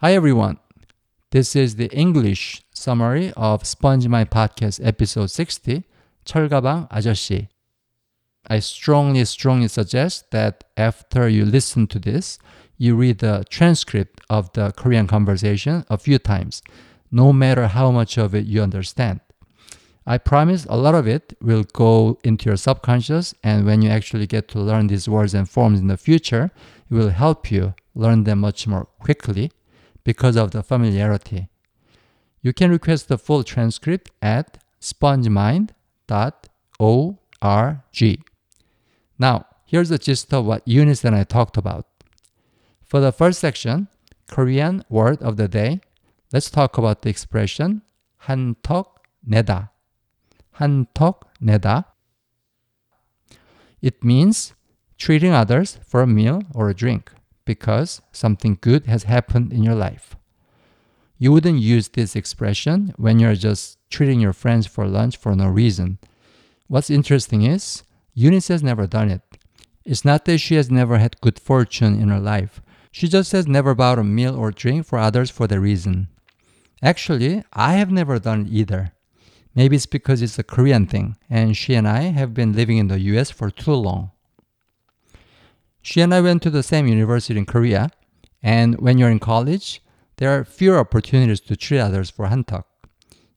Hi everyone. This is the English summary of Sponge My Podcast episode 60, 철가방 아저씨. I strongly, strongly suggest that after you listen to this, you read the transcript of the Korean conversation a few times, no matter how much of it you understand. I promise a lot of it will go into your subconscious, and when you actually get to learn these words and forms in the future, it will help you learn them much more quickly because of the familiarity. You can request the full transcript at spongemind.org. Now, here's the gist of what Eunice and I talked about. For the first section, Korean word of the day, let's talk about the expression 한턱 내다. 한턱 내다. It means treating others for a meal or a drink because something good has happened in your life. You wouldn't use this expression when you're just treating your friends for lunch for no reason. What's interesting is Eunice has never done it. It's not that she has never had good fortune in her life. She just has never bought a meal or drink for others for that reason. Actually, I have never done it either. Maybe it's because it's a Korean thing, and she and I have been living in the US for too long. She and I went to the same university in Korea, and when you're in college, there are fewer opportunities to treat others for hantok.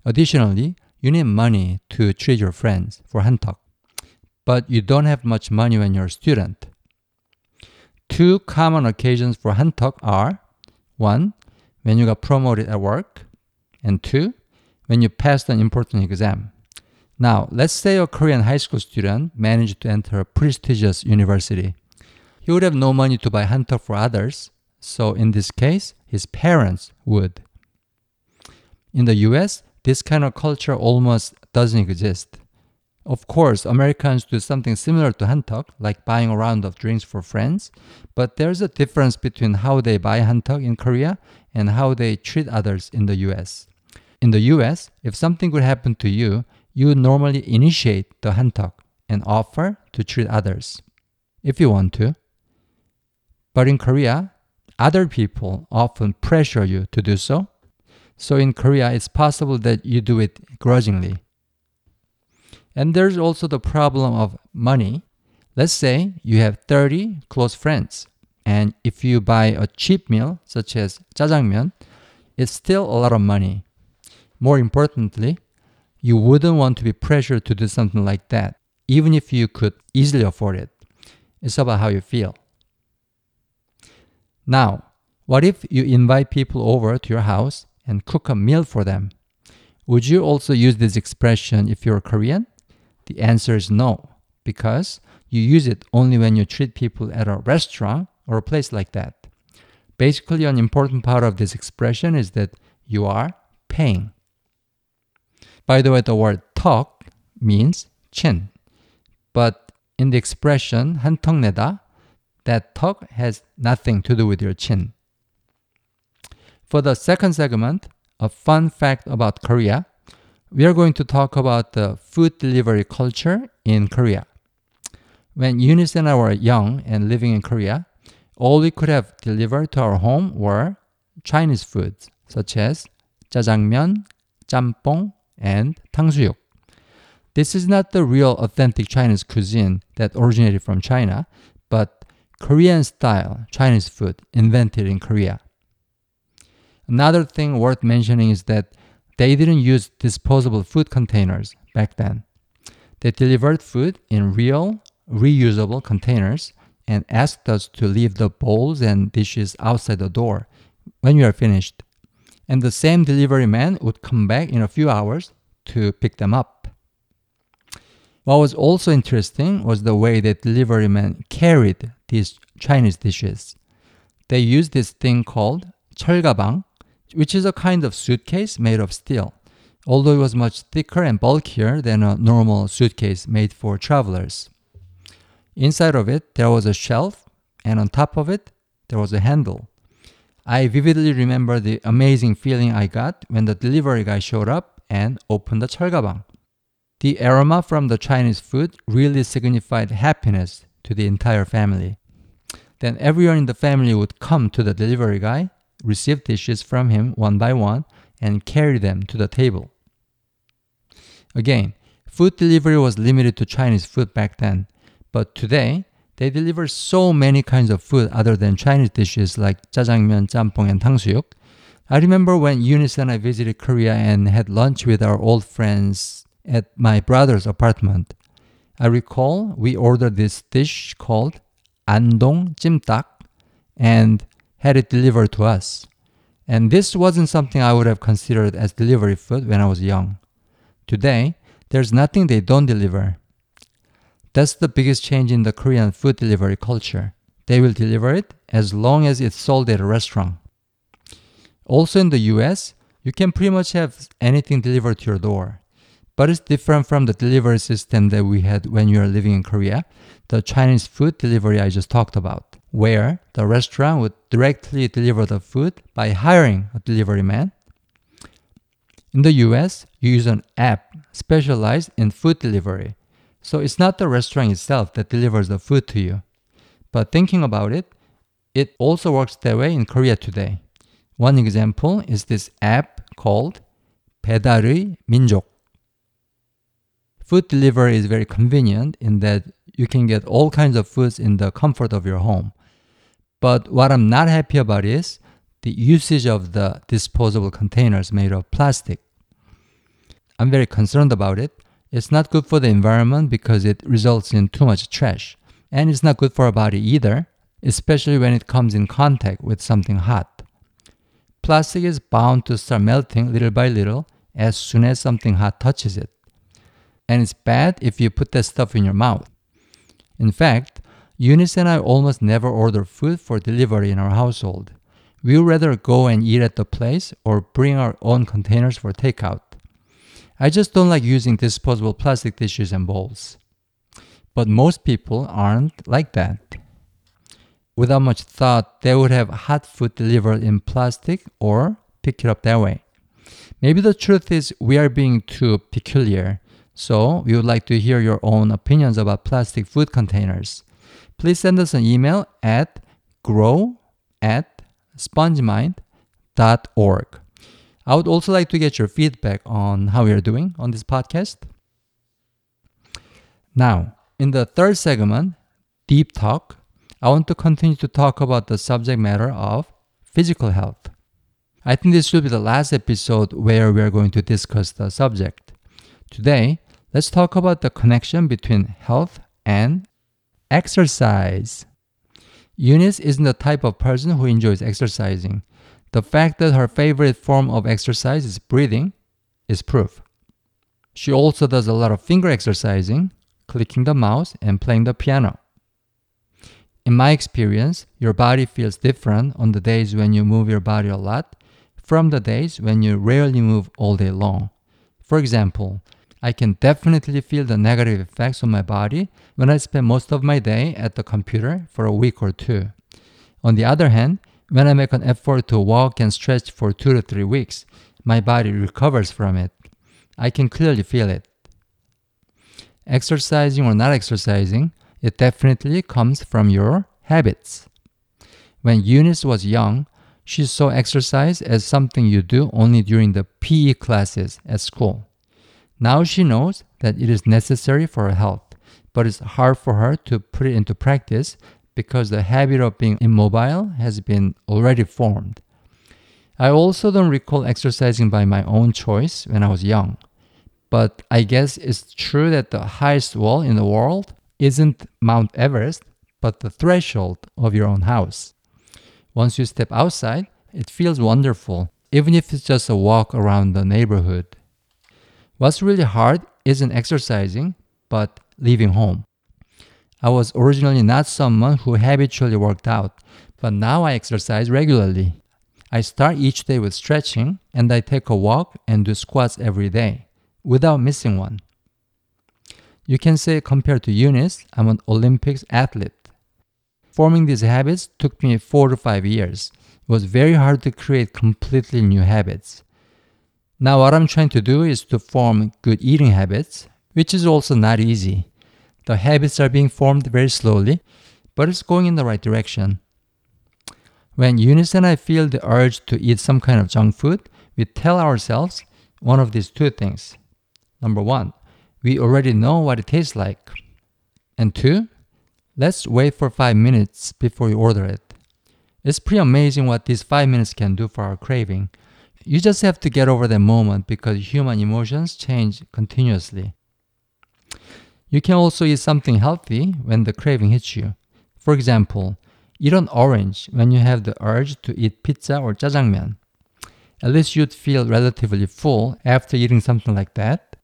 Additionally, you need money to treat your friends for hantok, but you don't have much money when you're a student. Two common occasions for hantok are 1. When you got promoted at work, and 2. When you passed an important exam. Now, let's say a Korean high school student managed to enter a prestigious university. He would have no money to buy hantok for others, so in this case, his parents would. In the US, this kind of culture almost doesn't exist. Of course, Americans do something similar to hantok, like buying a round of drinks for friends, but there's a difference between how they buy hantok in Korea and how they treat others in the US. In the US, if something would happen to you, you normally initiate the hantok and offer to treat others if you want to. But in Korea, other people often pressure you to do so. So in Korea, it's possible that you do it grudgingly. And there's also the problem of money. Let's say you have 30 close friends, and if you buy a cheap meal, such as jjajangmyeon, it's still a lot of money. More importantly, you wouldn't want to be pressured to do something like that, even if you could easily afford it. It's about how you feel. Now, what if you invite people over to your house and cook a meal for them? Would you also use this expression if you're Korean? The answer is no, because you use it only when you treat people at a restaurant or a place like that. Basically, an important part of this expression is that you are paying. By the way, the word tok means chin, but in the expression 한턱 내다 that tok has nothing to do with your chin. For the second segment, a fun fact about Korea, we are going to talk about the food delivery culture in Korea. When Eunice and I were young and living in Korea, all we could have delivered to our home were Chinese foods such as jajangmyeon, jampong, and tangsuyuk. This is not the real authentic Chinese cuisine that originated from China, but Korean style Chinese food invented in Korea. Another thing worth mentioning is that they didn't use disposable food containers back then. They delivered food in real, reusable containers and asked us to leave the bowls and dishes outside the door when we are finished. And the same delivery man would come back in a few hours to pick them up. What was also interesting was the way that delivery men carried these Chinese dishes. They used this thing called 철가방, which is a kind of suitcase made of steel, although it was much thicker and bulkier than a normal suitcase made for travelers. Inside of it, there was a shelf, and on top of it, there was a handle. I vividly remember the amazing feeling I got when the delivery guy showed up and opened the 철가방. The aroma from the Chinese food really signified happiness to the entire family. Then everyone in the family would come to the delivery guy, receive dishes from him one by one, and carry them to the table. Again, food delivery was limited to Chinese food back then, but today they deliver so many kinds of food other than Chinese dishes like jjajangmyeon, jjamppong, and tangsuyuk. I remember when Eunice and I visited Korea and had lunch with our old friends at my brother's apartment. I recall we ordered this dish called andong 찜닭 and had it delivered to us. And this wasn't something I would have considered as delivery food when I was young. Today, there's nothing they don't deliver. That's the biggest change in the Korean food delivery culture. They will deliver it as long as it's sold at a restaurant. Also in the US, you can pretty much have anything delivered to your door But it's different from the delivery system that we had when you were living in Korea, the Chinese food delivery I just talked about, where the restaurant would directly deliver the food by hiring a delivery man. In the US, you use an app specialized in food delivery. So it's not the restaurant itself that delivers the food to you. But thinking about it, it also works that way in Korea today. One example is this app called 배달의 민족. Food delivery is very convenient in that you can get all kinds of foods in the comfort of your home. But what I'm not happy about is the usage of the disposable containers made of plastic. I'm very concerned about it. It's not good for the environment because it results in too much trash. And it's not good for our body either, especially when it comes in contact with something hot. Plastic is bound to start melting little by little as soon as something hot touches it. And it's bad if you put that stuff in your mouth. In fact, Eunice and I almost never order food for delivery in our household. We would rather go and eat at the place or bring our own containers for takeout. I just don't like using disposable plastic dishes and bowls. But most people aren't like that. Without much thought, they would have hot food delivered in plastic or pick it up that way. Maybe the truth is we are being too peculiar so we would like to hear your own opinions about plastic food containers. Please send us an email at grow at spongemind.org. I would also like to get your feedback on how we are doing on this podcast. Now, in the third segment, Deep Talk, I want to continue to talk about the subject matter of physical health. I think this will be the last episode where we are going to discuss the subject. Today, let's talk about the connection between health and exercise. Eunice isn't the type of person who enjoys exercising. The fact that her favorite form of exercise is breathing is proof. She also does a lot of finger exercising, clicking the mouse, and playing the piano. In my experience, your body feels different on the days when you move your body a lot from the days when you rarely move all day long. For example, I can definitely feel the negative effects on my body when I spend most of my day at the computer for a week or two. On the other hand, when I make an effort to walk and stretch for two to three weeks, my body recovers from it. I can clearly feel it. Exercising or not exercising, it definitely comes from your habits. When Eunice was young, she saw exercise as something you do only during the PE classes at school. Now she knows that it is necessary for her health, but it's hard for her to put it into practice because the habit of being immobile has been already formed. I also don't recall exercising by my own choice when I was young. But I guess it's true that the highest wall in the world isn't Mount Everest, but the threshold of your own house. Once you step outside, it feels wonderful, even if it's just a walk around the neighborhood. What's really hard isn't exercising, but leaving home. I was originally not someone who habitually worked out, but now I exercise regularly. I start each day with stretching and I take a walk and do squats every day without missing one. You can say, compared to Eunice, I'm an Olympics athlete. Forming these habits took me four to five years. It was very hard to create completely new habits. Now, what I'm trying to do is to form good eating habits, which is also not easy. The habits are being formed very slowly, but it's going in the right direction. When Eunice and I feel the urge to eat some kind of junk food, we tell ourselves one of these two things. Number one, we already know what it tastes like. And two, let's wait for five minutes before you order it. It's pretty amazing what these five minutes can do for our craving. You just have to get over that moment because human emotions change continuously. You can also eat something healthy when the craving hits you. For example, eat an orange when you have the urge to eat pizza or jjajangmyeon. At least you'd feel relatively full after eating something like that.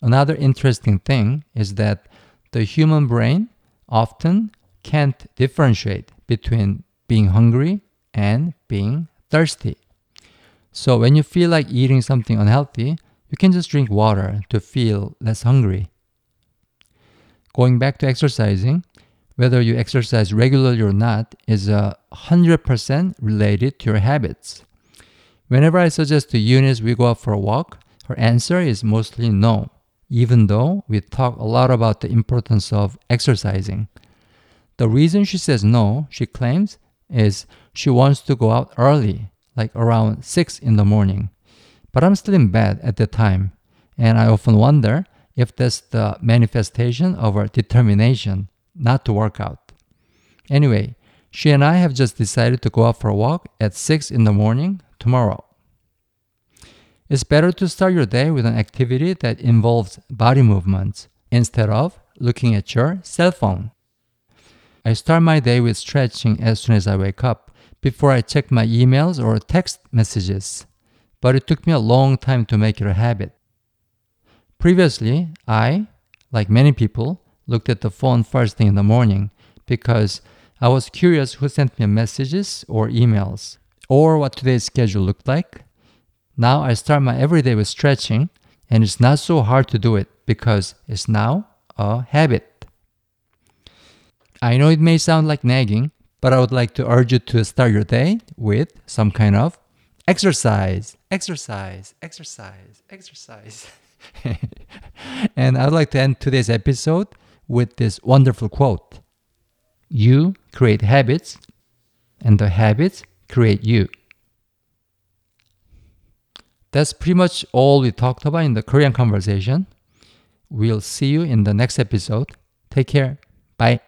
Another interesting thing is that the human brain often can't differentiate between being hungry and being thirsty. So when you feel like eating something unhealthy, you can just drink water to feel less hungry. Going back to exercising, whether you exercise regularly or not is a 100% related to your habits. Whenever I suggest to Eunice we go out for a walk, her answer is mostly no, even though we talk a lot about the importance of exercising. The reason she says no, she claims, is she wants to go out early, like around 6 in the morning. But I'm still in bed at the time, and I often wonder if that's the manifestation of her determination not to work out. Anyway, she and I have just decided to go out for a walk at 6 in the morning tomorrow. It's better to start your day with an activity that involves body movements instead of looking at your cell phone. I start my day with stretching as soon as I wake up before I check my emails or text messages, but it took me a long time to make it a habit. Previously, I, like many people, looked at the phone first thing in the morning because I was curious who sent me messages or emails or what today's schedule looked like. Now I start my everyday with stretching and it's not so hard to do it because it's now a habit. I know it may sound like nagging, but I would like to urge you to start your day with some kind of exercise, exercise, exercise, exercise. and I'd like to end today's episode with this wonderful quote You create habits, and the habits create you. That's pretty much all we talked about in the Korean conversation. We'll see you in the next episode. Take care. Bye.